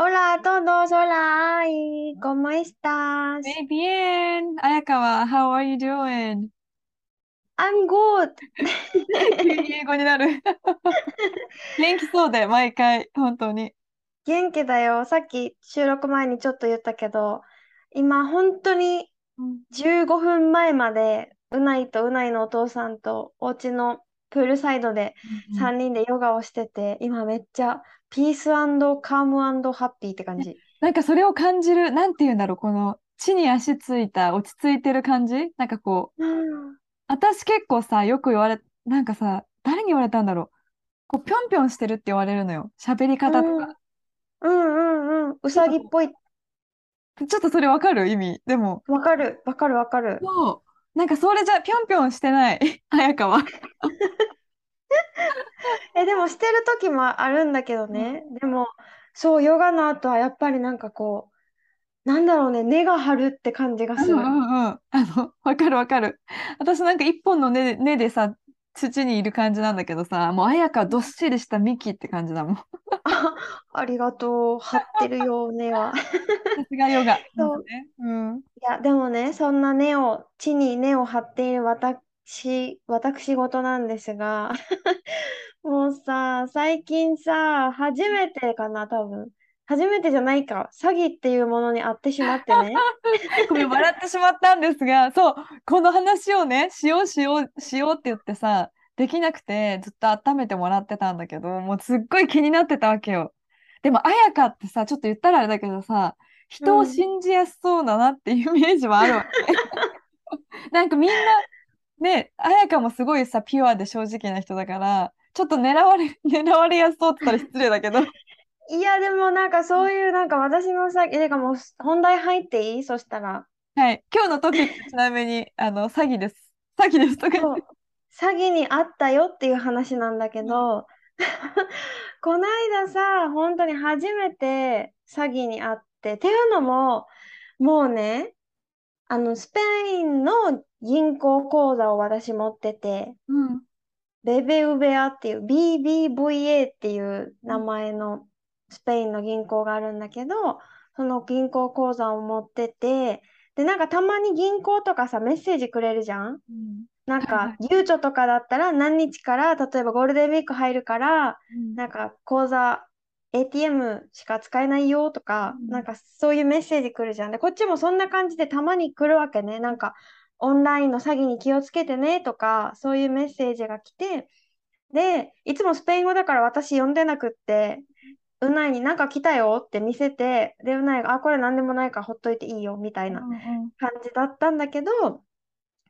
Hola a todos, hola Ai, ¿cómo estás? Muy bien! 彩香は、How are you doing? I'm good! 急に英語になる。元気そうで、毎回、本当に。元気だよ。さっき収録前にちょっと言ったけど、今本当に15分前までうないとうないのお父さんとお家のプールサイドで3人でヨガをしてて、今めっちゃピースカームハッピーって感じ。なんかそれを感じる、なんて言うんだろう、この地に足ついた、落ち着いてる感じ？なんかこう、うん私結構さ、よく言われ、なんかさ、誰に言われたんだろう？こう、ぴょんぴょんしてるって言われるのよ。喋り方とか。うんうんうん。うさぎっぽい。ちょっとそれわかる？意味。でも、わかるわかるわかる。そう。なんかそれじゃぴょんぴょんしてない。彩香は。え、でもしてる時もあるんだけどね。でも、そう、ヨガの後はやっぱりなんかこう、なんだろうね、根が張るって感じがする。うんうんうん。あの、わかるわかる。私なんか一本の根で、根でさ、土にいる感じなんだけどさ、もう彩香はどっしりした幹って感じだもん。さあ、ありがとう。張ってるよ、根は。すがヨガ。そうね。うん。いや、でもね、そんな根を、地に根を張っている私、私事なんですが、もうさ、最近さ、初めてかな、多分。初めてじゃないか、詐欺っていうものに遭ってしまってね。ごめん、笑ってしまったんですが、そう、この話をね、しようしよう、しようって言ってさ、できなくて、ずっと温めてもらってたんだけど、もうすっごい気になってたわけよ。でも、彩香ってさ、ちょっと言ったらあれだけどさ、人を信じやすそうだなっていうイメージはあるわけ。なんかみんな、ね、彩香もすごいさ、ピュアで正直な人だから、ちょっと狙われ、狙われやすそうって言ったら失礼だけど。いや、でもなんかそういう、なんか私のさ、え、かもう本題入っていい？そしたら。はい。今日のトピックちなみに、あの、詐欺です。詐欺ですとか。詐欺にあったよっていう話なんだけど、この間さ、本当に初めて詐欺にあって、っていうのも、もうね、あの、スペインの銀行口座を私持ってて、うん。ベベウベアっていう BBVA っていう名前のスペインの銀行があるんだけど、その銀行口座を持ってて、で、なんかたまに銀行とかさ、メッセージくれるじゃん？うんなんか、ゆうちょとかだったら何日から、例えばゴールデンウィーク入るから、なんか口座 ATM しか使えないよとか、うんなんかそういうメッセージ来るじゃん。で、こっちもそんな感じでたまに来るわけね。なんか、オンラインの詐欺に気をつけてねとか、そういうメッセージが来て、で、いつもスペイン語だから私読んでなくって、うないになんか来たよって見せて、で、うないが、あ、これ何でもないからほっといていいよみたいなうんうん感じだったんだけど、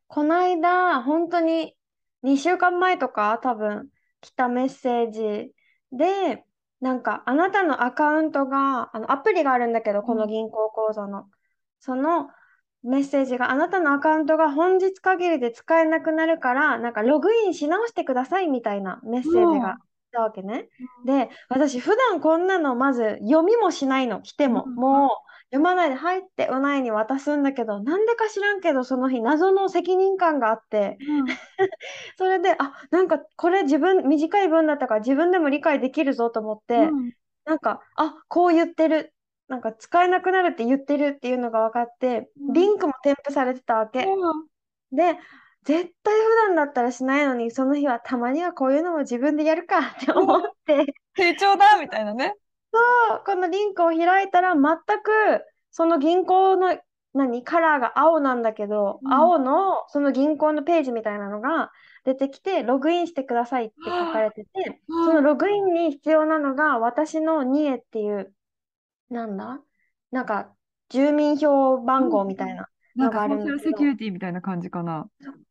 この間、本当に2週間前とか多分来たメッセージで、なんかあなたのアカウントが、あのアプリがあるんだけど、この銀行口座の。そのメッセージがあなたのアカウントが本日限りで使えなくなるから、なんかログインし直してくださいみたいなメッセージが来たわけね。で、私普段こんなのまず読みもしないの、来ても。うんもう読まないで入ってうないに渡すんだけど、なんでか知らんけど、その日謎の責任感があって、それで、あ、なんかこれ自分、短い文だったから自分でも理解できるぞと思って、うんなんか、あ、こう言ってる。なんか使えなくなるって言ってるっていうのが分かって、うん。リンクも添付されてたわけ。で、絶対普段だったらしないのに、その日はたまにはこういうのも自分でやるかって思って、成長だみたいなね。このリンクを開いたら全くその銀行の何カラーが青なんだけど、うん。青のその銀行のページみたいなのが出てきて、ログインしてくださいって書かれてて、そのログインに必要なのが私のニエっていう、なんだ？なんか住民票番号みたいな。なんかソのがあるんだけど。ーシャルセキュリティみたいな感じかな。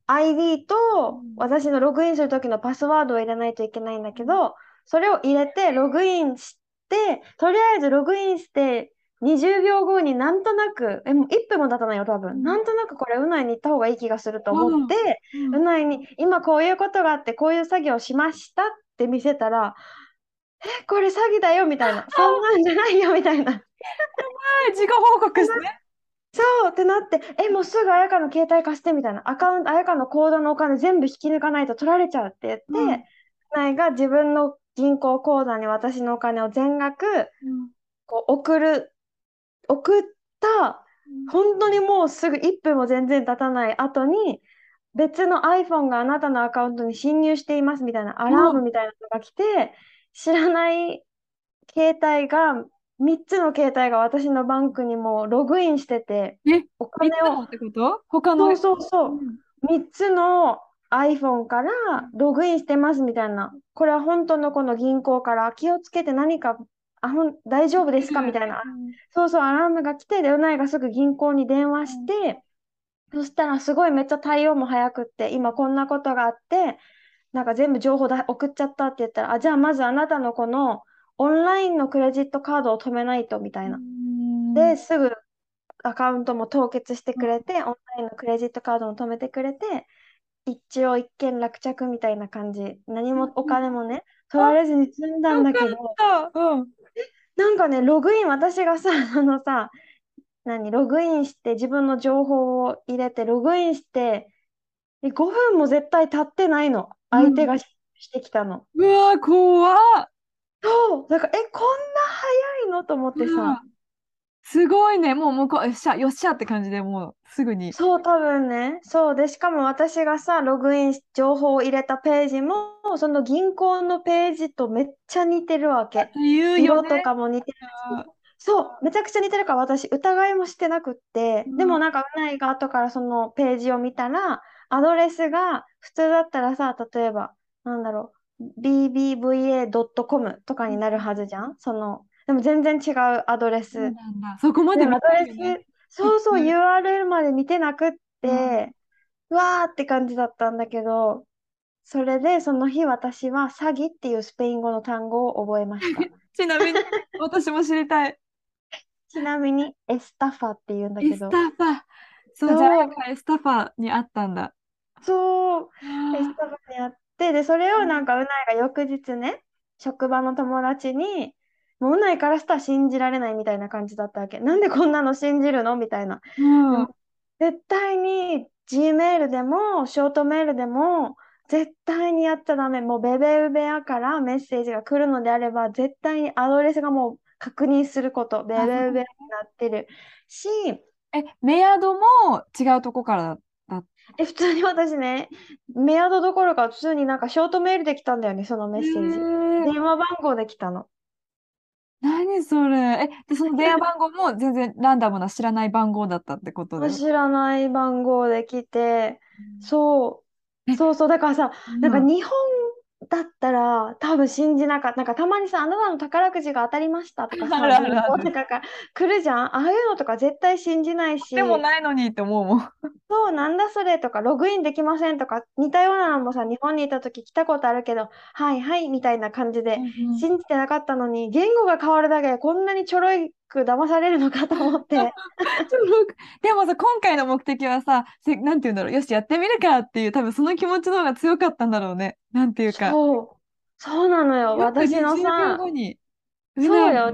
ID とうん。私のログインする時のパスワードを入れないといけないんだけど、それを入れてログインして、とりあえずログインして20秒後になんとなく、え、もう1分も経たないよ、多うん。分。なんとなくこれ、うないに行った方がいい気がすると思って、うないに今こういうことがあって、こういう作業をしましたって見せたら、え、これ詐欺だよみたいな、そんなんじゃないよみたいな。はい自己報告して。そうってなって、え、もうすぐ彩香の携帯貸してみたいな、アカウント、彩香の口座のお金全部引き抜かないと取られちゃうって言って、ないが自分の銀行口座に私のお金を全額こう送る、送った、本当にもうすぐ1分も全然経たない後に、別の iPhone があなたのアカウントに侵入していますみたいなアラームみたいなのが来て、知らない携帯が、3つの携帯が私のバンクにもログインしてて、え、お金を、ってこと？他の？そうそうそう。う、ん。3つの iPhone からログインしてますみたいな、これは本当のこの銀行から気をつけて何か、あ、ほん、大丈夫ですか？みたいな、そうそう、アラームが来て、で、うないがすぐ銀行に電話して、そしたらすごいめっちゃ対応も早くって、今こんなことがあって、なんか全部情報だ送っちゃったって言ったら、あ、じゃあまずあなたのこのオンラインのクレジットカードを止めないとみたいな。うんで、すぐアカウントも凍結してくれて、オンラインのクレジットカードも止めてくれて、一応一件落着みたいな感じ。何もお金もね、取られずに済んだんだけど、うん。なんかね、ログイン、私がさ、あのさ、何、ログインして自分の情報を入れて、ログインして、え5分も絶対経ってないの。相手がし,、してきたの。うわ、怖っ。そう、だから、え、こんな早いのと思ってうんさ、すごいね。もう向こう、よっしゃ、よっしゃって感じでもうすぐに。そう、多分ね、そうで、しかも私がさ、ログインし、情報を入れたページも、その銀行のページとめっちゃ似てるわけ。言うよ色とね。かも似てるそう、めちゃくちゃ似てるから私疑いもしてなくって、うんでもなんかうないが後からそのページを見たら、アドレスが普通だったらさ、例えば、なんだろう、bbva.com とかになるはずじゃん？その、でも全然違うアドレス。そこまで、アドレ。ス、そうそう、うん URL まで見てなくっうんて、うわーって感じだったんだけど、それでその日私は詐欺っていうスペイン語の単語を覚えました。ちなみに、私も知りたい。ちなみに、エスタファって言うんだけどエスタ、ファ。そう、じゃあ、エスタファにあったんだ。そう、エスあタファにあって、で、それをなんかうないが翌日ね、職場の友達に、もううないからしたら信じられないみたいな感じだったわけ。なんでこんなの信じるのみたいな。ーうん。絶対に G メールでも、ショートメールでも、絶対にやっちゃダメ。もうベベウベアからメッセージが来るのであれば、絶対にアドレスがもう確認すること。ベベウベアになってるし、え、メアドも違うとこからだっえ、普通に私ね、メアドどころか普通になんかショートメールで来たんだよね、そのメッセージ。へー電話番号で来たの。何それ。え、で、その電話番号も全然ランダムな知らない番号だったってことで？知らない番号で来て、そえう、そうそう、だからさ、うんなんか日本だったら多分信じなかった。なんかたまにさ、あなたの宝くじが当たりましたとかさ、あるあるある銀行とか来るじゃん。ああいうのとか絶対信じないし、でもないのにって思うもん。そう、なんだそれとか、ログインできませんとか、似たようなのもさ、日本にいた時来たことあるけど、はいはいみたいな感じで信じてなかったのに、言語が変わるだけでこんなにちょろいく騙されるのかと思って。でもさ、今回の目的はさ、せなんて言うんだろう、よし、やってみるかっていう、多分その気持ちの方が強かったんだろうね。なんていうか。そう、そうなのよ。私の20秒さ。そうよ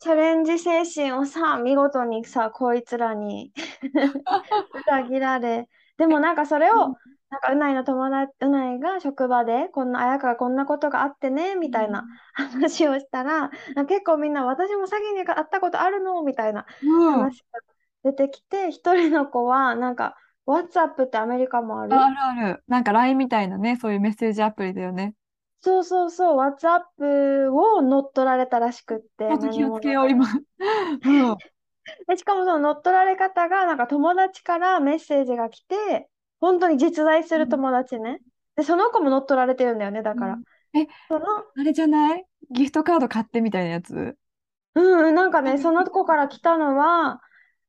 チャレンジ精神をさ、見事にさ、こいつらに 裏切られ。でもなんかそれを、うんなんかうないの友達、うないが職場で、こんな、あやかがこんなことがあってね、みたいな話をしたら、結構みんな、私も詐欺にあったことあるのみたいなうん。あ話が出てきて、一人の子は、なんか、WhatsApp ってアメリカもある？るある。なんか LINE みたいなね、そういうメッセージアプリだよね。そうそうそう、WhatsApp を乗っ取られたらしくって、気をつけよう、今。うん。で、しかもその乗っ取られ方が、なんか友達からメッセージが来て、本当に実在する友達ね。で、その子も乗っ取られてるんだよね、だから。え、その、あれじゃない？ギフトカード買ってみたいなやつ？うんうん、なんかね、その子から来たのは、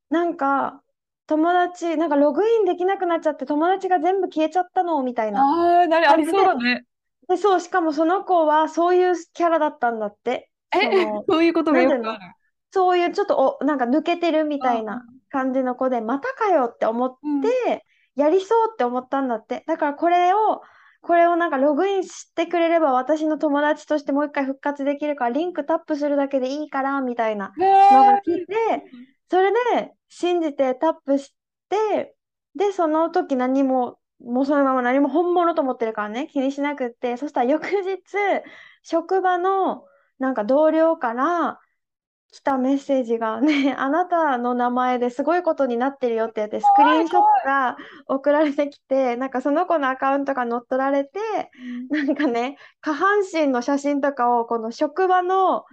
なんか、友達、なんかログインできなくなっちゃって、友達が全部消えちゃったのみたいな。ああ、なにありそうだね。で、そう、しかもその子はそういうキャラだったんだって。そえ、の、そういうことがよくある。そういうちょっとお、なんか抜けてるみたいな感じの子で、またかよって思っうんて、やりそうって思ったんだって。だからこれを、これをなんかログインしてくれれば私の友達としてもう一回復活できるから、リンクタップするだけでいいから、みたいなへのがー来て、それで信じてタップして、で、その時何も、もうそのまま何も本物と思ってるからね、気にしなくって、そしたら翌日、職場のなんか同僚から来たメッセージがね、あなたの名前ですごいことになってるよってやって、スクリーンショットが送られてきて、なんかその子のアカウントが乗っ取られて、なんかね、下半身の写真とかをこの職場の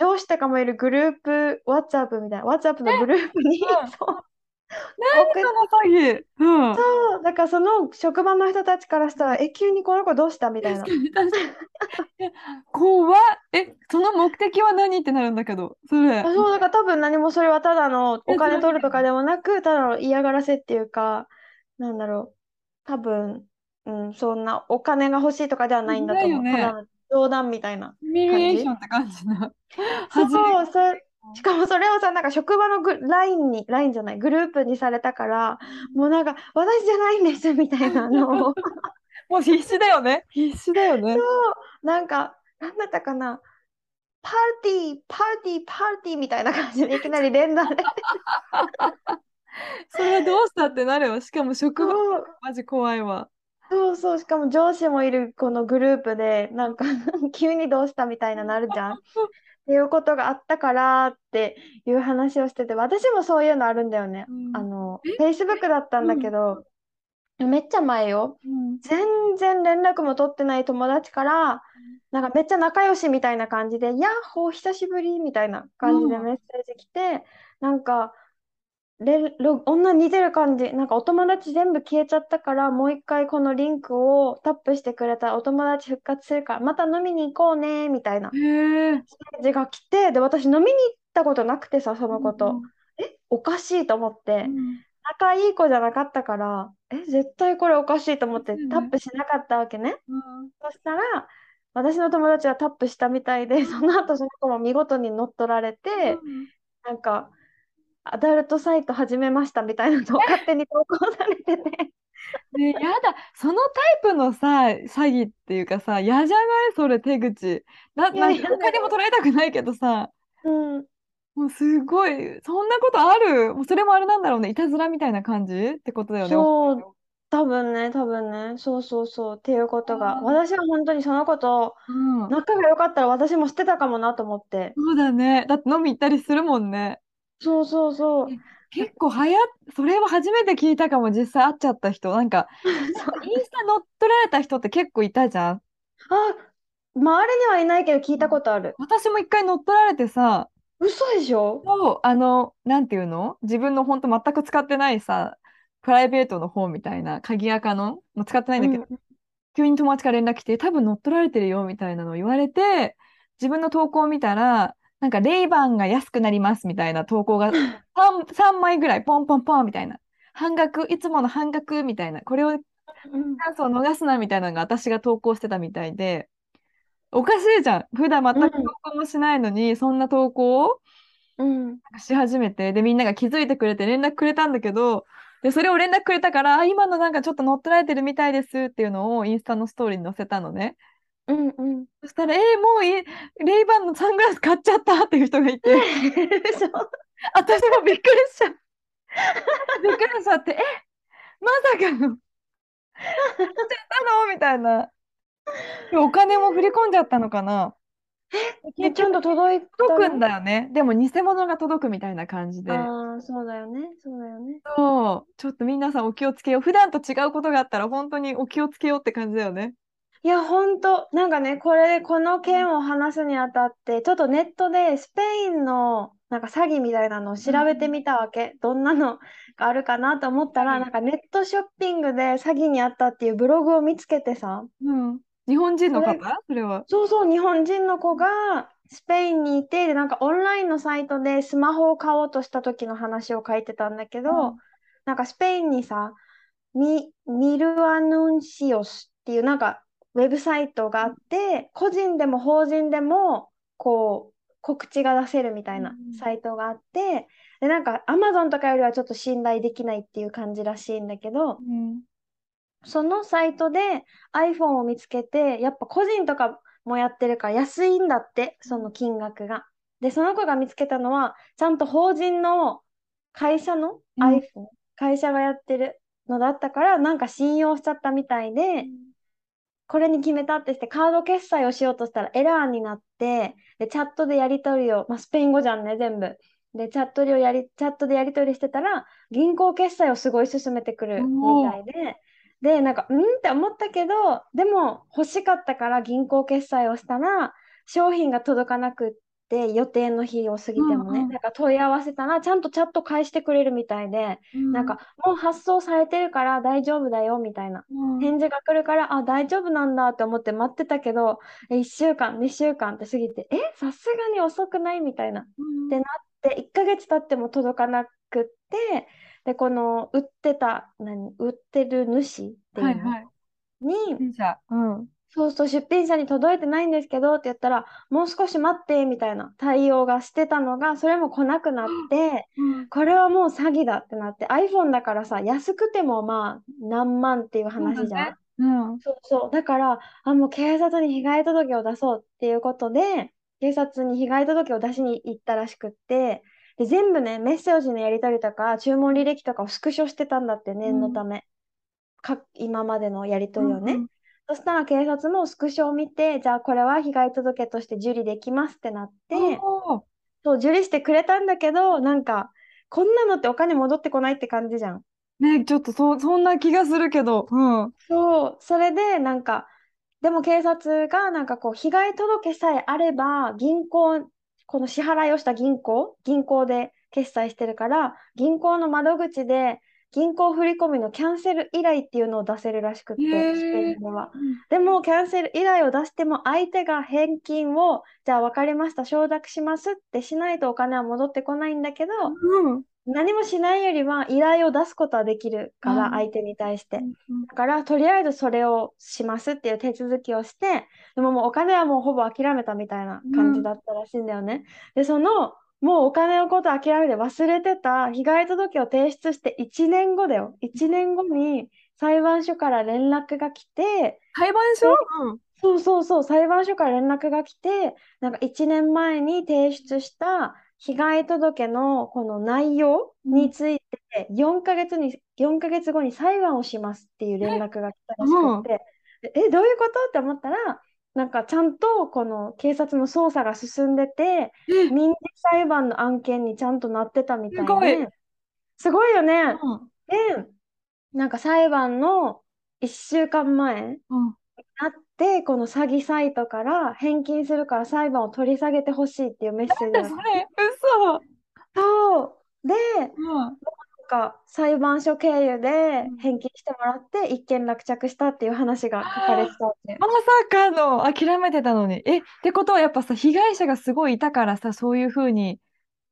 上司とかもいるグループ、WhatsApp みたいな、WhatsApp のグループに。うん。そうだからその職場の人たちからしたら、え、急にこの子どうした？みたいな怖っ。え、その目的は何ってなるんだけど、それ。あそう、だから多分何もそれはただのお金え取るとかでもなく、ただの嫌がらせっていうか、なんだろう。多分、うん、そんなお金が欲しいとかではないんだと思う。ね冗談みたいな。シミュレーションって感じな。そう、それ、しかもそれをさ、なんか職場のグ、LINE に、LINE じゃない、グループにされたから、もうなんか、私じゃないんですみたいなのを、もう必死だよね。必死だよね。なんか、なんだったかな、パーティー、パーティー、パーティーみたいな感じでいきなり連打で。それはどうしたってなるよ。しかも職場、そうマジ怖いわ。そうそう、しかも上司もいるこのグループで、なんか急にどうしたみたいななるじゃん。っていうことがあったからっていう話をしてて、私もそういうのあるんだよね。うん。あの、Facebook だったんだけど、めっちゃ前よ。うん。全然連絡も取ってない友達から、なんかめっちゃ仲良しみたいな感じで、ヤッホー久しぶりみたいな感じでうん。メッセージ来て、なんか、レロ女似てる感じ、なんかお友達全部消えちゃったから、もう一回このリンクをタップしてくれたらお友達復活するから、また飲みに行こうね、みたいな。メッセージが来て、で、私飲みに行ったことなくてさ、その子と。うんえ、おかしいと思って。うん仲いい子じゃなかったから、え、絶対これおかしいと思ってタップしなかったわけね。うんそしたら、私の友達はタップしたみたいで、その後その子も見事に乗っ取られて、なんか、アダルトサイト始めましたみたいなのを勝手に投稿されてて。ね、やだ、そのタイプのさ、詐欺っていうかさ、嫌じゃない？それ手口。な、なんかやだよお金も取られたくないけどさ、うん。もうすごい、そんなことある？もうそれもあれなんだろうね、いたずらみたいな感じってことだよね。そう、多分ね、多分ね、そうそうそう、っていうことが。私は本当にその子とうん。仲が良かったら私もしてたかもなと思って。そうだね。だって飲み行ったりするもんね。そうそうそう。結構はやっ、それは初めて聞いたかも、実際会っちゃった人。なんか、インスタ乗っ取られた人って結構いたじゃん。あ、周りにはいないけど聞いたことある。私も一回乗っ取られてさ、嘘でしょ？そう、あの、なんていうの？自分の本当全く使ってないさ、プライベートの方みたいな、鍵垢の、もう使ってないんだけど、うん急に友達から連絡来て、多分乗っ取られてるよみたいなのを言われて、自分の投稿を見たら、なんかレイバンが安くなりますみたいな投稿が 3, 3枚ぐらいポンポンポンみたいな。半額、いつもの半額みたいな。これをチうんャンスを逃すなみたいなのが私が投稿してたみたいで、おかしいじゃん。普段全く投稿もしないのに、そんな投稿をうん。し始めて、で、みんなが気づいてくれて連絡くれたんだけど、で、それを連絡くれたから、あ今のなんかちょっと乗っ取られてるみたいですっていうのをインスタのストーリーに載せたのね。うんうん。そしたら、えーもうレイバンのサングラス買っちゃったっていう人がいて、嘘私もびっくりしちゃう。びっくりしちゃって、え、まさかの、買っちゃったの？みたいな。でお金も振り込んじゃったのかなで、ちゃんと届いた届くんのだよね。でも偽物が届くみたいな感じで。ああ、そうだよね。そうだよね。そう、ちょっと皆さんお気をつけよう。普段と違うことがあったら本当にお気をつけようって感じだよね。いや、ほんと、なんかね、これ、この件を話すにあたって、ちょっとネットでスペインのなんか詐欺みたいなのを調べてみたわけ。どんなのがあるかなと思ったら、うんなんかネットショッピングで詐欺にあったっていうブログを見つけてさ、うん。日本人の方？それは。そうそう、日本人の子がスペインにいて、で、なんかオンラインのサイトでスマホを買おうとした時の話を書いてたんだけど、うんなんかスペインにさ、ミ、ミルアヌンシオスっていうなんかウェブサイトがあって、個人でも法人でも、こう、告知が出せるみたいなうん。サイトがあって、で、なんか、アマゾンとかよりはちょっと信頼できないっていう感じらしいんだけど、うん。そのサイトで iPhone を見つけて、やっぱ個人とかもやってるから安いんだって、その金額が。で、その子が見つけたのは、ちゃんと法人の会社のうん。iPhone、会社がやってるのだったから、なんか信用しちゃったみたいで、これに決めたってして、カード決済をしようとしたらエラーになって、で、チャットでやり取りを、まあ、スペイン語じゃんね、全部。で、チャットをやり、チャットでやり取りしてたら、銀行決済をすごい進めてくるみたいで、で、なんか、うんって思ったけど、でも欲しかったから銀行決済をしたら、商品が届かなくって、予定の日を過ぎてもね、うんうんなんか問い合わせたら、ちゃんとチャット返してくれるみたいで、なんか、もう発送されてるから大丈夫だよ、みたいな。うん返事が来るから、あ、大丈夫なんだって思って待ってたけど、え1週間、2週間って過ぎて、え、さすがに遅くない？みたいな。うんでで、1ヶ月経っても届かなくって、で、この売ってた、何、売ってる主っていうのはいはい。うん。そうそう、出品者に届いてないんですけどって言ったら、もう少し待って、みたいな対応がしてたのが、それも来なくなって、これはもう詐欺だってなって、iPhone だからさ、安くてもまあ、何万っていう話じゃん。ねうん。そうそう。だから、あ、もう警察に被害届を出そうっていうことで、警察に被害届を出しに行ったらしくって、で、全部ね、メッセージのやり取りとか、注文履歴とかをスクショしてたんだって、念のため。か、今までのやり取りをね。うんそしたら警察もスクショを見て、じゃあこれは被害届として受理できますってなって、そう、受理してくれたんだけど、なんか、こんなのってお金戻ってこないって感じじゃん。ね、ちょっとそ、そんな気がするけど。うん。そう、それでなんか、でも警察がなんかこう、被害届さえあれば、銀行、この支払いをした銀行、銀行で決済してるから、銀行の窓口で、銀行振込のキャンセル依頼っていうのを出せるらしくって、スペインでは。でも、キャンセル依頼を出しても、相手が返金を、じゃあ分かりました、承諾しますってしないとお金は戻ってこないんだけど、うん。何もしないよりは依頼を出すことはできるから、相手に対して。うんだから、とりあえずそれをしますっていう手続きをして、でももうお金はもうほぼ諦めたみたいな感じだったらしいんだよね。で、その、もうお金のこと諦めて忘れてた。被害届を提出して1年後だよ。1年後に裁判所から連絡が来て、裁判所？う。ん。そうそうそう、裁判所から連絡が来て、なんか1年前に提出した被害届のこの内容について4ヶ月に、4ヶ月後に裁判をしますっていう連絡が来たらしくって、でえ、どういうこと？って思ったら、なんかちゃんとこの警察の捜査が進んでて、え、民事裁判の案件にちゃんとなってたみたいすごいで、すごいよね。うん。で、なんか裁判の1週間前、うん。なって、この詐欺サイトから返金するから裁判を取り下げてほしいっていうメッセージがそれ、嘘。そう。で、うん。か裁判所経由でうん返金してもらって一件落着したっていう話が書かれてたわけ。まさかの諦めてたのに。え、ってことはやっぱさ、被害者がすごいいたからさ、そういうふうに、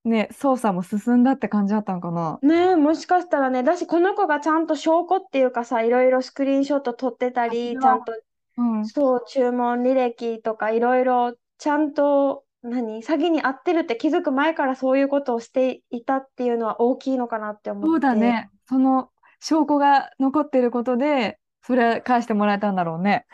ね、捜査も進んだって感じだったのかな？ねえ、もしかしたらね、だしこの子がちゃんと証拠っていうかさ、いろいろスクリーンショット撮ってたあり、ちゃんとうん。そう、注文履歴とかいろいろちゃんと何、詐欺に遭ってるって気づく前からそういうことをしていたっていうのは大きいのかなって思そうだって。ね。その証拠が残ってることで、それ返してもらえたんだろうね。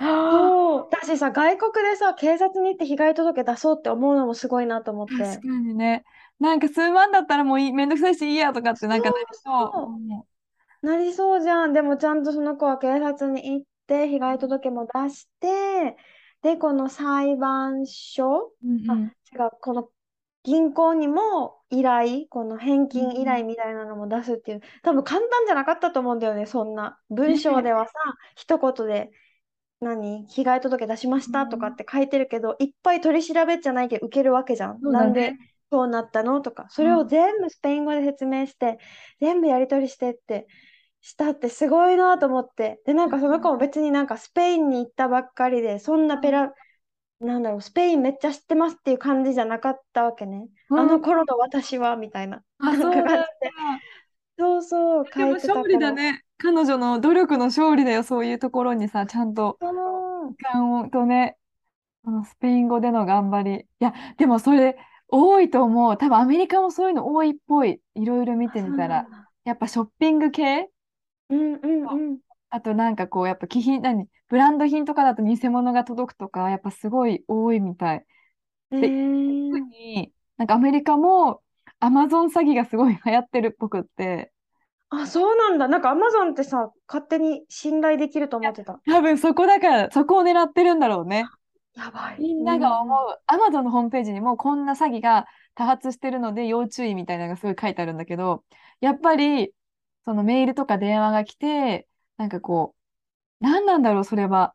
だしさ、外国でさ、警察に行って被害届出そうって思うのもすごいなと思って。確かにね。なんか数万だったらもういい、めんどくさいしいいやとかってなんかなりそう。なりそうじゃん。でもちゃんとその子は警察に行って、被害届も出して、で、この裁判所、あ、うんうん違う、この銀行にも依頼、この返金依頼みたいなのも出すっていう、多分簡単じゃなかったと思うんだよね、そんな。文章ではさ、一言で、何、被害届出しましたとかって書いてるけど、いっぱい取り調べじゃないけど受けるわけじゃん。そうだなんでね。そうなったのとか、それを全部スペイン語で説明して、全部やり取りしてってしたってすごいなと思って。で、なんかその子も別になんかスペインに行ったばっかりで、そんなペラ、なんだろう、スペインめっちゃ知ってますっていう感じじゃなかったわけね。うんあの頃の私は、みたいな。感じで。そうそう、でも書いてた勝利かね。彼女の努力の勝利だよ、そういうところにさ、ちゃんと。感とね、あのスペイン語での頑張り。いや、でもそれ多いと思う。多分アメリカもそういうの多いっぽい。いろいろ見てみたら。やっぱショッピング系？うんうんうん。あとなんかこう、やっぱ貴品、何、ブランド品とかだと偽物が届くとか、やっぱすごい多いみたい。えで、特ー、になんかアメリカもアマゾン詐欺がすごい流行ってるっぽくって、あ、そうなんだ。なんかアマゾンってさ、勝手に信頼できると思ってた。多分そこだから、そこを狙ってるんだろうね。やばい。みんうなが思んう、アマゾンのホームページにもこんな詐欺が多発してるので要注意みたいなのがすごい書いてあるんだけど、やっぱりそのメールとか電話が来て、なんかこう、何なんだろう、それは。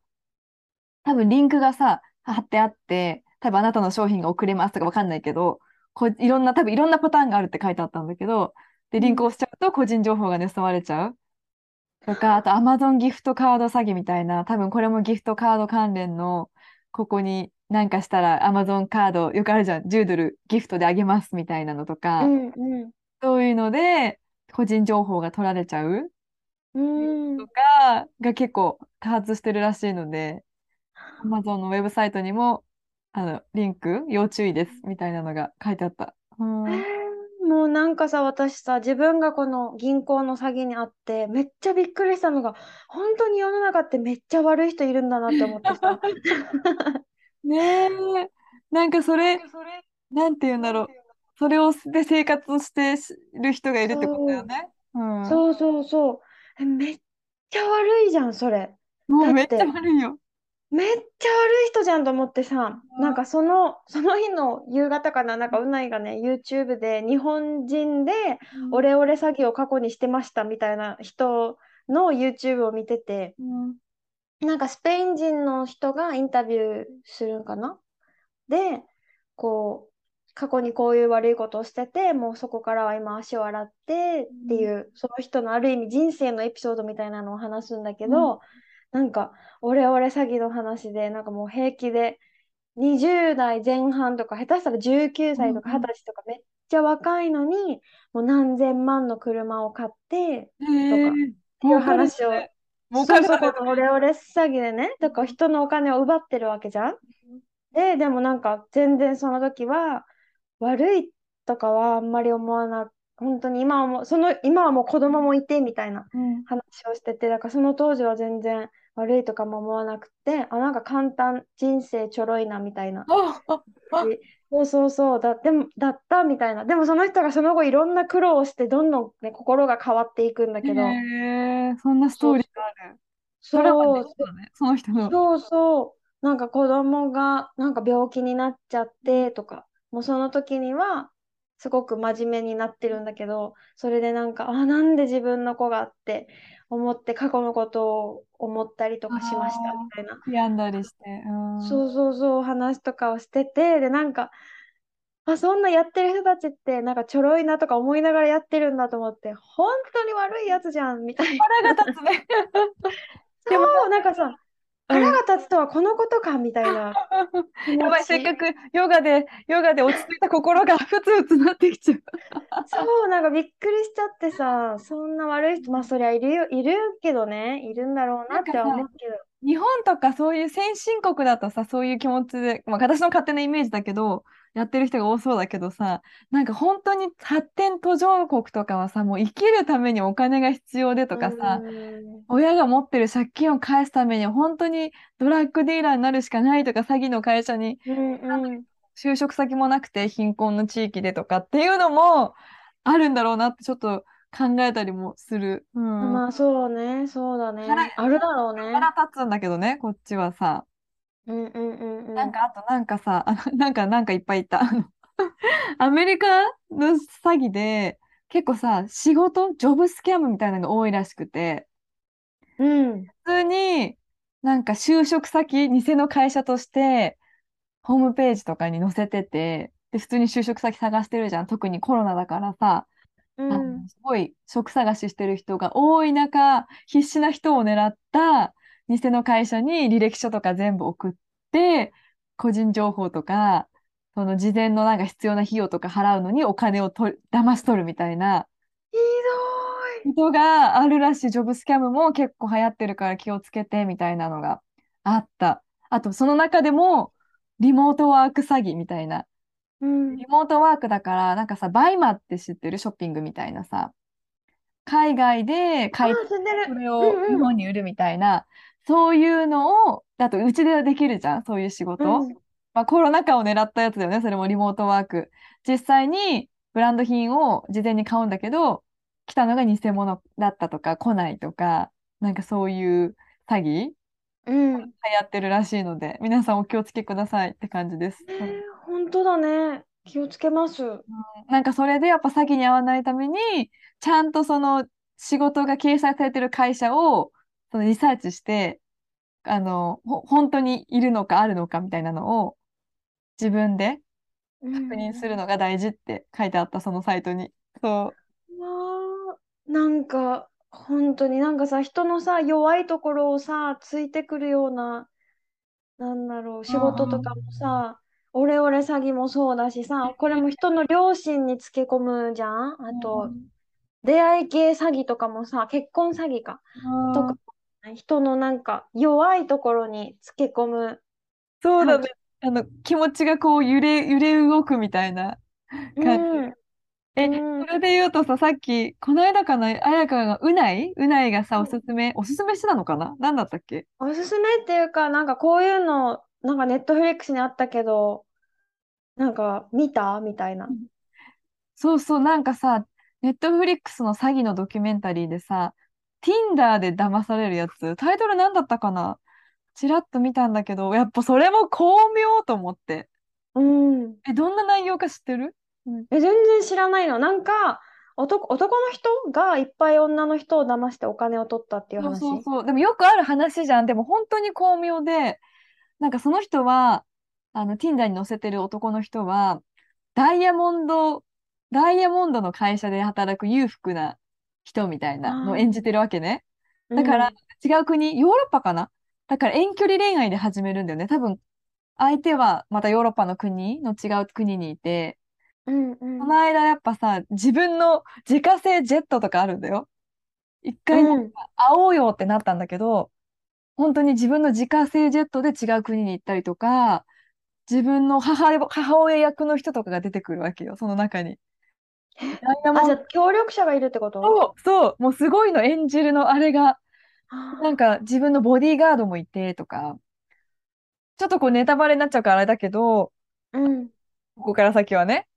多分リンクがさ、貼ってあって、多分あなたの商品が送れますとかわかんないけど、こういろんな、多分いろんなパターンがあるって書いてあったんだけど、で、リンク押しちゃうと個人情報が盗まれちゃう。とか、あと Amazon ギフトカード詐欺みたいな、多分これもギフトカード関連の、ここになんかしたら Amazon カード、よくあるじゃん、10ドルギフトであげますみたいなのとか、うんうんそういうので個人情報が取られちゃううんとかが結構多発してるらしいので、Amazon のウェブサイトにも、あの、リンク、要注意ですみたいなのが書いてあった。うえん。ーもうなんかさ、私さ、自分がこの銀行の詐欺にあって、めっちゃびっくりしたのが、本当に世の中ってめっちゃ悪い人いるんだなって思ってさ。ねえ、なんかそれ、なんて言うんだろう。それをで生活してる人がいるってことだよね。うん。そうそうそう。え、めっちゃ悪いじゃん、それ。もうめっちゃ悪いよ。めっちゃ悪い人じゃんと思ってさ、なんかその、その日の夕方かな、なんかうないがね、YouTube で日本人でうん。オレオレ詐欺を過去にしてましたみたいな人の YouTube を見てて、うん。なんかスペイン人の人がインタビューするんかな？で、こう、過去にこういう悪いことをしてて、もうそこからは今足を洗ってっていう、その人のある意味人生のエピソードみたいなのを話すんだけうんど、なんか、オレオレ詐欺の話で、なんかもう平気で、20代前半とか、下手したら19歳とか20うん歳とかめっちゃ若いのに、もう何千万の車を買ってとかっていう話を、ね。儲かそうそ。このオレオレ詐欺でね、だから人のお金を奪ってるわけじゃん。で、でもなんか全然その時は悪いとかはあんまり思わな、本当に今はもう、その、今はもう子供もいてみたいなうん話をしてて、だからその当時は全然悪いとかも思わなくて、あ、なんか簡単、人生ちょろいなみたいな。あ、あ、あ、でそうそうそうだ、でも、だったみたいな。でもその人がその後いろんな苦労をして、どんどん、ね、心が変わっていくんだへけど、え、そんなストーリーそうそう、がある。そう見たね、その人の。そうそう、なんか子供がなんか病気になっちゃってとか、もうその時にはすごく真面目になってるんだけど、それでなんか、あ、なんで自分の子がって思って過去のことを思ったりとあかしましたみあ、たいな。病んだりして。うん。そうそうそう、話とかをしてて、で、なんか、あ、そんなやってる人たちってなんかちょろいなとか思いながらやってるんだと思って、本当に悪いやつじゃんみたいな。腹が立つね。でも、なんかさ、うん。腹が立つとはこのことかみたいな やばい、せっかち。くヨガで、ヨガで落ち着いた心がふつふつなってきちゃう。そう、なんかびっくりしちゃってさ、そんな悪い人、まあそりゃいるよ、いるけどね、いるんだろうななっては思うけど。日本とかそういう先進国だとさ、そういう気持ちで、まあ、私の勝手なイメージだけど、やってる人が多そうだけどさ、なんか本当に発展途上国とかはさ、もう生きるためにお金が必要でとうかさ、親が持ってる借金を返すために本当にドラッグディーラーになるしかないとか、詐欺の会社に。就職先もなくて貧困の地域でとかっていうのもあるんだろうなってちょっと考えたりもする。うん。まあそうね、そうだ腹、ね。あるだろうね。腹立つんだけどね、こっちはさ。うんうんうんうん。なんか、あとなんかさ、あ のなんか、なんかいっぱいいた。あ のアメリカの詐欺で、結構さ、仕事、ジョブスキャムみたいなのが多いらしくて、うん。普通になんか就職先、偽の会社として、ホームページとかに載せてて、で、普通に就職先探してるじゃん。特にコロナだからさ、うあの、ん。すごい職探ししてる人が多い中、必死な人を狙った偽の会社に履歴書とか全部送って、個人情報とか、その事前のなんか必要な費用とか払うのにお金をと騙し取るみたいなひどい。ことがあるらしい。 job scam も結構流行ってるから気をつけてみたいなのがあった。あと、その中でも、リモートワーク詐欺みたいな。うん。リモートワークだから、なんかさ、 BUYMA って知ってる？ショッピングみたいなさ、海外であ買い。それを日本に売るみたいな、そういうのを、だとうちでできるじゃん、そういう仕事。うんまあ、コロナ禍を狙ったやつだよね、それもリモートワーク。実際にブランド品を事前に買うんだけど、来たのが偽物だったとか、来ないとか、なんかそういう詐欺流うん。行ってるらしいので、皆さんお気をつけくださいって感じです。えー、本当だね。気をつけます。なんかそれでやっぱ詐欺に遭わないために、ちゃんとその仕事が掲載されてる会社をそのリサーチして、あの、ほ本当にいるのかあるのかみたいなのを自分でうん確認するのが大事って書いてあった、そのサイトに。そう。なんか本当になんかさ人のさ弱いところをさついてくるようななんだろう仕事とかもさオレオレ詐欺もそうだしさこれも人の良心につけ込むじゃん。あと出会い系詐欺とかもさ結婚詐欺か。とか人のなんか弱いところにつけ込む。そうだね。あの、気持ちがこう揺れ、揺れ動くみたいなう感じ。んえ、うん。それで言うとさ、さっき、この間かな、綾香が、うない、うないがさ、うん。おすすめ、おすすめしてたのかな？何だったっけ？おすすめっていうかなんかこういうのなんかネットフリックスにあったけどなんか見た？みたいな。そうそう、なんかさ、ネットフリックスの詐欺のドキュメンタリーでさ、Tinder で騙されるやつ、タイトル何だったかな？ちらっと見たんだけど、やっぱそれも巧妙と思って。うん。え、どんな内容か知ってる？え、全然知らないの。なんか男、男の人がいっぱい女の人を騙してお金を取ったっていうそう話。そうそう。でもよくある話じゃん。でも本当に巧妙で、なんかその人は、あの、Tinder に載せてる男の人は、ダイヤモンド、ダイヤモンドの会社で働く裕福な人みたいなのを演じてるわけね。だから、違う国、ヨーロッパかな？だから遠距離恋愛で始めるんだよね。多分、相手はまたヨーロッパの国の違う国にいて、うんうんこの間やっぱさ、自分の自家製ジェットとかあるんだよ。一回うん会おうよってなったんだけど、本当に自分の自家製ジェットで違う国に行ったりとか、自分の母、母親役の人とかが出てくるわけよ、その中に。ダイヤモあ、じゃあ協力者がいるってこと？そう、そう、もうすごいの演じるの、あれが。なんか自分のボディーガードもいてとか、ちょっとこうネタバレになっちゃうからあれだけど、うん。ここから先はね。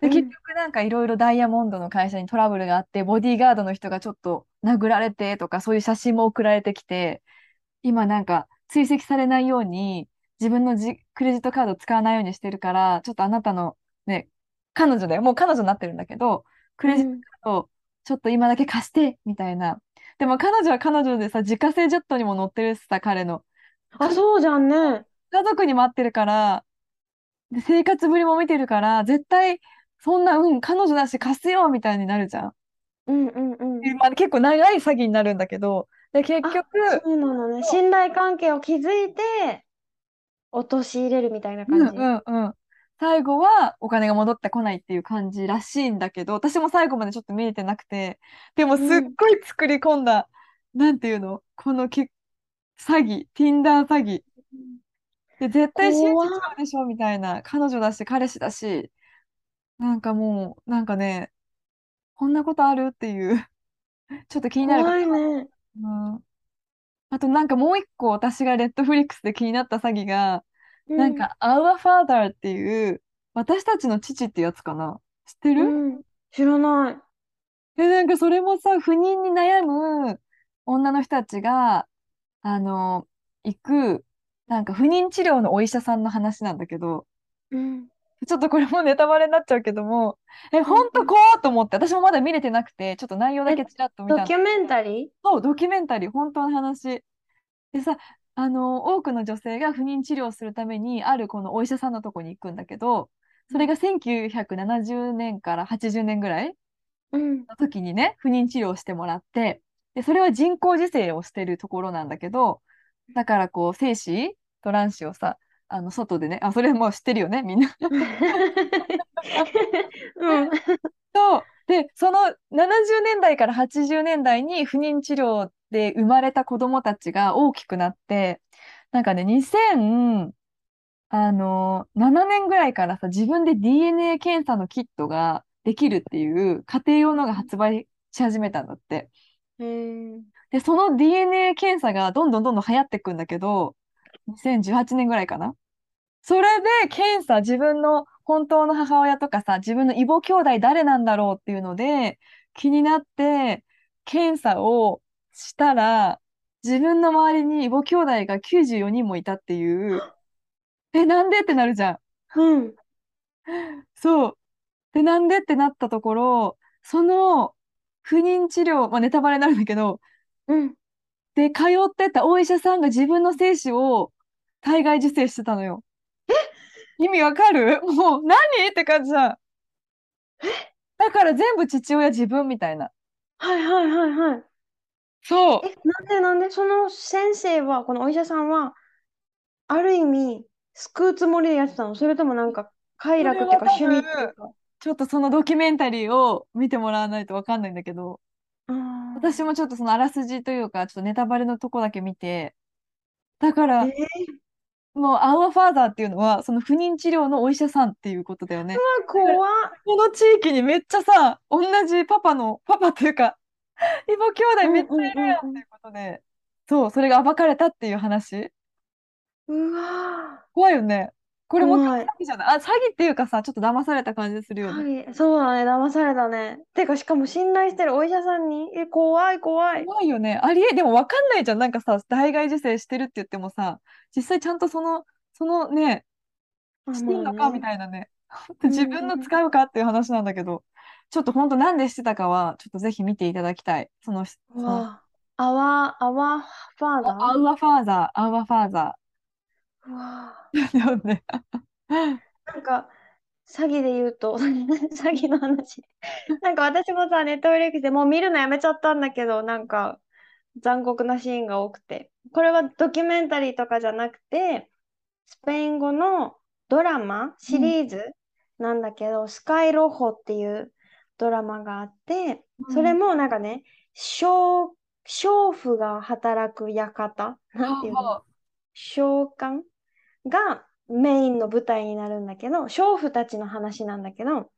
で、うん結局なんかいろいろダイヤモンドの会社にトラブルがあって、ボディーガードの人がちょっと殴られてとか、そういう写真も送られてきて、今なんか追跡されないように、自分のじクレジットカード使わないようにしてるから、ちょっとあなたのね、彼女だよ。もう彼女になってるんだけど、クレジットカードちょっと今だけ貸して、みたいな。でも彼女は彼女でさ、自家製ジェットにも乗ってるしさ、彼の。あ、そうじゃんね。家族に待ってるから、で、生活ぶりも見てるから、絶対、そんな、うん、彼女だし貸すよ、みたいになるじゃん。うんうんうん。でまあ、結構長い詐欺になるんだけど、で、結局、そうなのね。信頼関係を築いて、陥れるみたいなうん感じ。うんうん。最後はお金が戻ってこないっていう感じらしいんだけど、私も最後までちょっと見えてなくて、でもすっごい作り込んだ、なんていうの？このけ詐欺、Tinder 詐欺。で、絶対信じちゃうでしょみたいな。彼女だし、彼氏だし、なんかもう、なんかね、こんなことあるっていう、ちょっと気になる怖いね。うんあとなんかもう一個私がレッドフリックスで気になった詐欺が、なんか Our Father っていう、私たちの父ってやつかな？知ってうる、ん、うん。知らない。で、なんかそれもさ、不妊に悩む女の人たちが、あの、行く、なんか不妊治療のお医者さんの話なんだけど、うん。ちょっとこれもネタバレになっちゃうけども、え、ほんと怖っと思って、私もまだ見れてなくて、ちょっと内容だけちらっと見たのドキュメンタリそう、ドキュメンタリー、本当の話。でさ、あの、多くの女性が不妊治療をするために、あるこのお医者さんのとこに行くんだけど、それが1970年から80年ぐらい。の時にね、不妊治療をしてもらって、で、それは人工授精をしてるところなんだけど、だからこう、精子と卵子をさ、あの、外でね、あ、それもう知ってるよね、みんな。うん。そう。で、その70年代から80年代に不妊治療で生まれた子供たちが大きくなって、なんかね、2000、あの、7年ぐらいからさ、自分で DNA 検査のキットができるっていう家庭用のが発売し始めたんだって。で、その DNA 検査がどんどんどんどん流行ってくんだけど、2018年ぐらいかな。それで検査、自分の本当の母親とかさ、自分の異母兄弟誰なんだろうっていうので、気になって、検査をしたら、自分の周りに異母兄弟が94人もいたっていう、え、なんでってなるじゃん。うん。そう。で、なんでってなったところ、その不妊治療、まあ、ネタバレになるんだけど、うん。で、通ってたお医者さんが自分の精子を体外受精してたのよ。意味わかる？もう何？って感じじゃん。だから全部父親自分みたいな。はいはいはいはい。そう。え、なんでなんで？その先生は、このお医者さんは、ある意味、救うつもりでやってたの？それともなんか、快楽っていうか趣味っていうか？ちょっとそのドキュメンタリーを見てもらわないとわかんないんだけど、私もちょっとそのあらすじというか、ちょっとネタバレのとこだけ見て、だから、えもう、アワファーザーっていうのは、その不妊治療のお医者さんっていうことだよね。ー、怖っ。この地域にめっちゃさ、同じパパの、パパというか、異母兄弟めっちゃいるやんっていうことで、そう、それが暴かれたっていう話。うわ怖いよね。これも怖い詐欺じゃない？あ、詐欺っていうかさ、ちょっと騙された感じするよね。はい、そうだね、騙されたね。てか、しかも信頼してるお医者さんに、え、怖い怖い。怖いよね。ありえ、でも分かんないじゃん。なんかさ、体外受精してるって言ってもさ、実際ちゃんとその、そのね、あしてんのかみいたいなね。うん自分の使うかっていう話なんだけど、ちょっと本当なんでしてたかは、ちょっとぜひ見ていただきたい。その、そのアワ、アワファーザー？アウアファーザー、アウアファーザうわー。だよね。なんか、詐欺で言うと、詐欺の話。なんか私もさ、ネットフリックスでもう見るのやめちゃったんだけど、なんか残酷なシーンが多くて。これはドキュメンタリーとかじゃなくて、スペイン語のドラマ、シリーズなんだけど、スカイロホっていうドラマがあって、それもなんかね、娼娼婦が働く館、なんていうの？召喚がメインの舞台になるんだけど、娼婦たちの話なんだけど、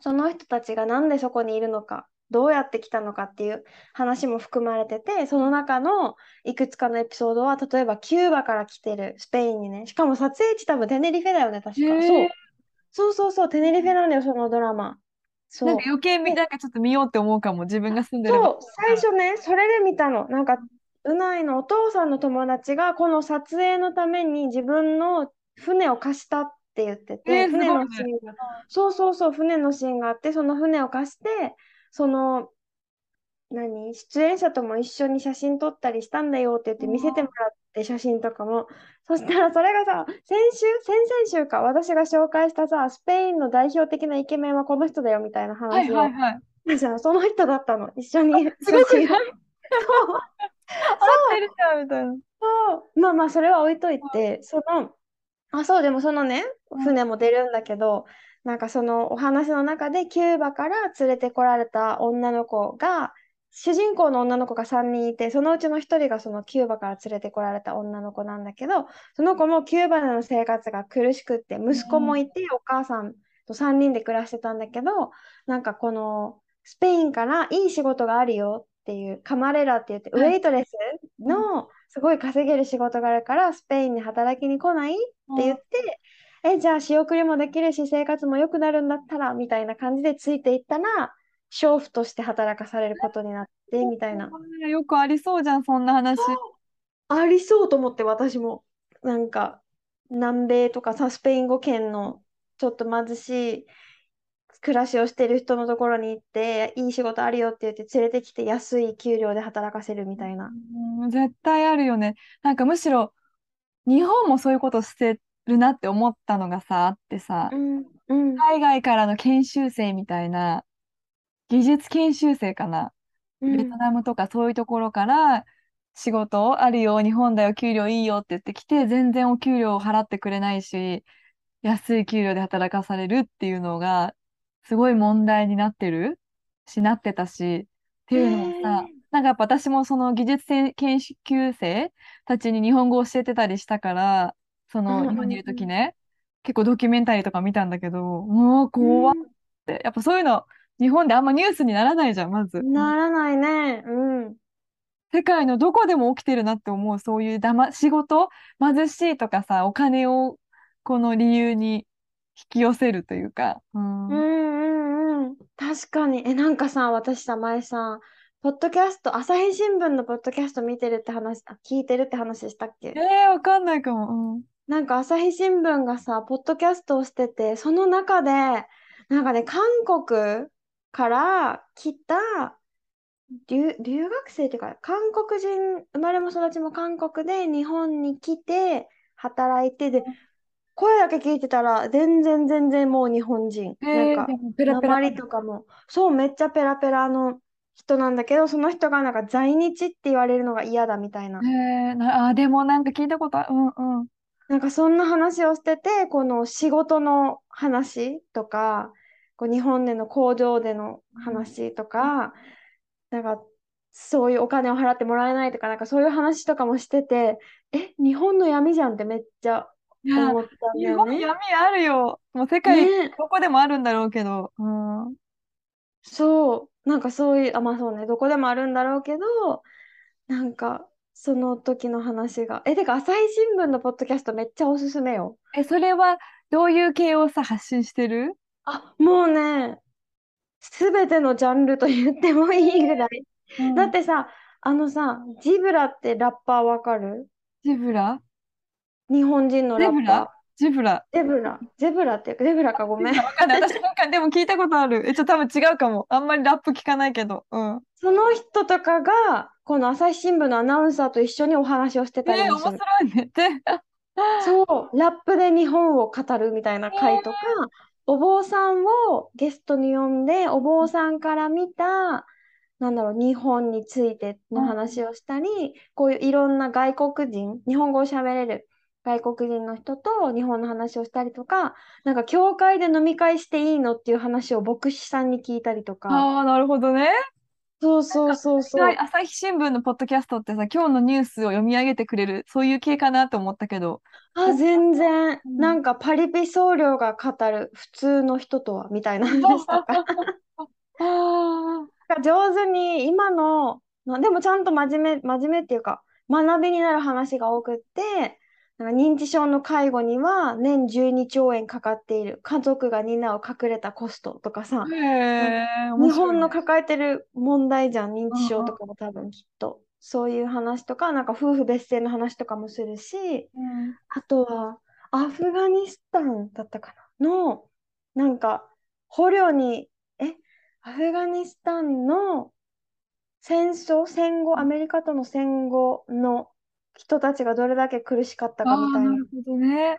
その人たちがなんでそこにいるのか、どうやって来たのかっていう話も含まれてて、その中のいくつかのエピソードは、例えばキューバから来てるスペインにね、しかも撮影地多分テネリフェだよね、確か。そう。そうそうそう、テネリフェなんだよ、そのドラマ。なんか余計見なんかちょっと見ようって思うかも。自分が住んでるそう、最初ね、それで見たの。なんか、うないのお父さんの友達が、この撮影のために自分の船を貸したって言ってて、えー船のシーンが、そうそうそう、船のシーンがあって、その船を貸して、その、何、出演者とも一緒に写真撮ったりしたんだよって言って見せてもらって、写真とかも。そしたらそれがさ、先週、先々週か、私が紹介したさ、スペインの代表的なイケメンはこの人だよみたいなはい話を。はいはい。その人だったの、一緒にすごくない？写真を合ってるじゃんみたいな。そうまあまあそれは置いといて、その、あ、そう、でもそのね、うん船も出るんだけど、なんかそのお話の中でキューバから連れてこられた女の子が、主人公の女の子が3人いて、そのうちの1人がそのキューバから連れてこられた女の子なんだけど、その子もキューバでの生活が苦しくって、息子もいて、お母さんと3人で暮らしてたんだけど、なんかこのスペインからいい仕事があるよっていう、カマレラって言って、ウはい。ェイトレスのすごい稼げる仕事があるから、スペインに働きに来ないって言って、え、じゃあ仕送りもできるし、生活も良くなるんだったら、みたいな感じでついていったら、娼婦として働かされることになって、みたいな。うんよくありそうじゃん、そんな話。ありそうと思って、私も。なんか、南米とかさ、スペイン語圏のちょっと貧しい暮らしをしてる人のところに行って、いい仕事あるよって言って連れてきて、安い給料で働かせるみたいな。うん絶対あるよね。なんかむしろ日本もそういうことしてるなって思ったのがさ、あってさう、ん、うん、海外からの研修生みたいな、技術研修生かな。うん、ベトナムとかそういうところから仕事あるよ、日本だよ、給料いいよって言ってきて、全然お給料を払ってくれないし、安い給料で働かされるっていうのが、すごい問題になってるし、なってたし、っていうのをさ、なんかやっぱ私もその技術研究生たちに日本語を教えてたりしたからその日本にいる時ね、結構ドキュメンタリーとか見たんだけどもう怖って、やっぱそういうの日本であんまニュースにならないじゃんまず。ならないね。うん。世界のどこでも起きてるなって思うそういうだ、ま、仕事貧しいとかさお金をこの理由に引き寄せるというか。うん、うんうんうん確かに。え、なんかさ、私さ、前さ、ポッドキャスト、朝日新聞のポッドキャスト見てるって話、あ聞いてるって話したっけ？えー、わかんないかも。うん、なんか朝日新聞がさ、ポッドキャストをしてて、その中で、なんかね、韓国から来た留、留学生っていうか、韓国人、生まれも育ちも韓国で日本に来て働いて、で、声だけ聞いてたら、全然全然もう日本人。なんか、ペラペラとかも、そう、めっちゃペラペラの人なんだけど、その人がなんか在日って言われるのが嫌だみたいな。へなあ、でもなんか聞いたことある。うんうん。なんかそんな話をしてて、この仕事の話とか、こう日本での工場での話とか、なんかそういうお金を払ってもらえないとか、なんかそういう話とかもしてて、え、日本の闇じゃんってめっちゃ思ったんだよね。日本闇あるよ。もう世界どこでもあるんだろうけど。うん、そう、なんかそういう、あ、まあそうね、どこでもあるんだろうけど、なんかその時の話が。え、てか朝日新聞のポッドキャストめっちゃおすすめよ。え、それはどういう系をさ、発信してる？あ、もうね、すべてのジャンルと言ってもいいぐらい。うん、だってさ、あのさ、ジブラってラッパーわかる？ジブラ？日本人のラッパー。ジブラ？ゼブラ？ゼブラって、ゼブラかごめん。わかんない。私なんかでも聞いたことある。え、ちょっと多分違うかも。あんまりラップ聞かないけど。うん。その人とかが、この朝日新聞のアナウンサーと一緒にお話をしてたりもする。えー、面白いね。そう、ラップで日本を語るみたいな回とか、えー、お坊さんをゲストに呼んで、お坊さんから見た、なんだろう、日本についての話をしたり、こういういろんな外国人、日本語を喋れる外国人の人と日本の話をしたりとか、なんか教会で飲み会していいのっていう話を牧師さんに聞いたりとか。ああ、なるほどね。そうそうそうそう。朝日新聞のポッドキャストってさ、今日のニュースを読み上げてくれる、そういう系かなと思ったけど。あ、全然。うん、なんかパリピ僧侶が語る普通の人とは、みたいな話とか。上手に今の、でもちゃんと真面目、真面目っていうか、学びになる話が多くって、認知症の介護には年12兆円かかっている。家族が担う隠れたコストとかさ、日本の抱えてる問題じゃん認知症とかも多分きっと。そういう話とかなんか夫婦別姓の話とかもするし、うん、あとはアフガニスタンだったかなのなんか捕虜にえ？アフガニスタンの戦争戦後アメリカとの戦後の人たちがどれだけ苦しかったかみたいな。なるほどね。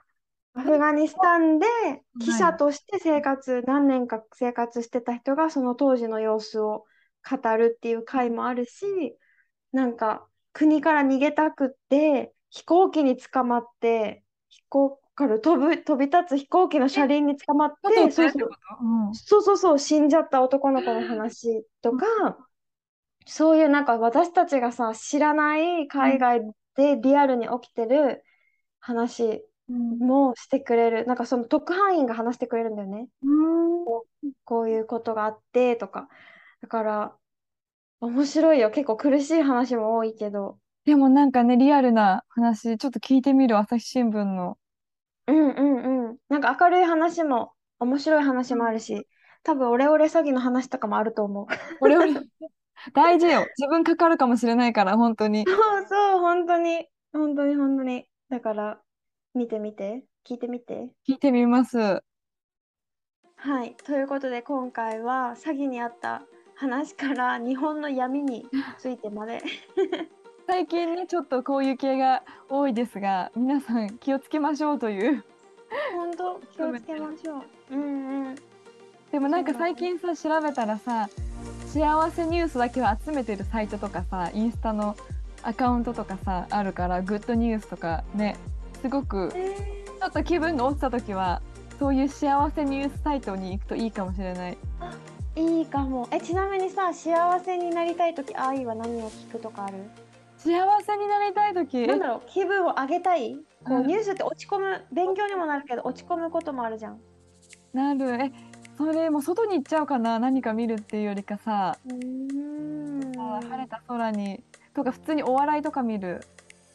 アフガニスタンで記者として生活、はい、何年か生活してた人がその当時の様子を語るっていう回もあるし、なんか国から逃げたくって飛行機に捕まって飛行から飛ぶ飛び立つ飛行機の車輪に捕まってそうそう。うん、そうそうそう死んじゃった男の子の話とか、そういうなんか私たちがさ知らない海外でリアルに起きてる話もしてくれる、なんかその特派員が話してくれるんだよね。こうこういうことがあってとか。だから面白いよ。結構苦しい話も多いけど。でもなんかね、リアルな話、ちょっと聞いてみる、朝日新聞の。うんうんうん。なんか明るい話も、面白い話もあるし、多分オレオレ詐欺の話とかもあると思う。オレオレ 大事よ。自分かかるかもしれないから、本当に。そうそう、本当に。本当に本当に。だから、見てみて。聞いてみて。聞いてみます。はい。ということで、今回は詐欺にあった話から日本の闇についてまで。最近ね、ちょっとこういう系が多いですが、皆さん気をつけましょうという。本当、気をつけましょう。うんうん。でもなんか最近さ、調べたらさ、幸せニュースだけを集めてるサイトとかさインスタのアカウントとかさあるからグッドニュースとかねすごくちょっと気分が落ちた時はそういう幸せニュースサイトに行くといいかもしれない。いいかも。え、ちなみにさ、幸せになりたいとき、愛は何を聞くとかある？幸せになりたい時？なんだろう、気分を上げたい？こううんニュースって落ち込む、勉強にもなるけど、落ち込むこともあるじゃん。なるえそれもう外に行っちゃうかな何か見るっていうよりかさ、うーん。あー晴れた空にとか普通にお笑いとか見る。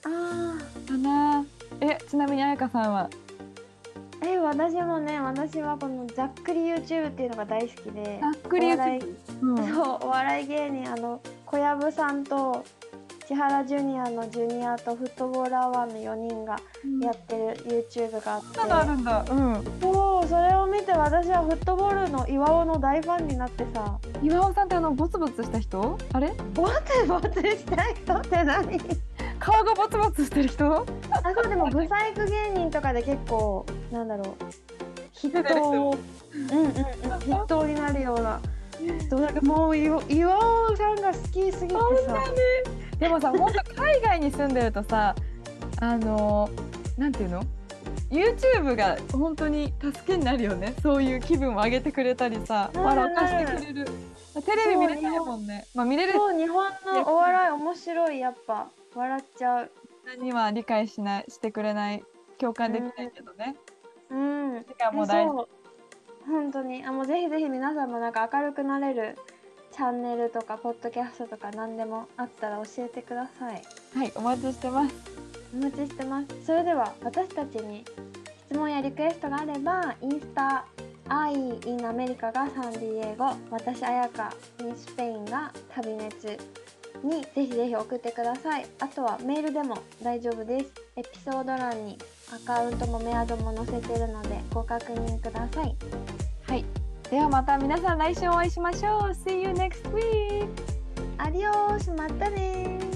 あかな。えちなみに彩香さんは？ーえ、私もね、私はこのざっくり YouTube っていうのが大好きで、ざっくりお笑いうん、そう、お笑い芸人、あの、小籔さんと、千原ジュニアのジュニアとフットボールアワーの4人がやってる YouTube があって、あるんだ。うん。そうそれを見て私はフットボールの岩尾の大ファンになってさ。岩尾さんってあのボツボツした人？あれ？ボツボツした人って何？顔がボツボツしてる人？あそうでもブサイク芸人とかで結構なんだろう。筆頭うんうんうん筆頭になるような。人 なんかもう岩岩尾さんが好きすぎてさでもさ本当海外に住んでるとさあのなんていうの？YouTube が本当に助けになるよね。そういう気分を上げてくれたりさ笑かしてくれる。テレビ見れないもんね。まあ見れる。そう日本のお笑い面白い。やっぱ笑っちゃう。には理解しないしてくれない共感できないけどね、うん。時間も大事。本当に。あもうぜひぜひ皆さんもなんか明るくなれるチャンネルとかポッドキャストとか何でもあったら教えてください。はいお待ちしてます。お待ちしてます。それでは私たちに質問やリクエストがあればインスタ I in アメリカがサンディエゴ私彩香 in スペインが旅熱にぜひぜひ送ってください。あとはメールでも大丈夫です。エピソード欄にアカウントもメアドも載せてるのでご確認ください。はいではまた皆さん来週お会いしましょう。See you next week アディオース。またねー。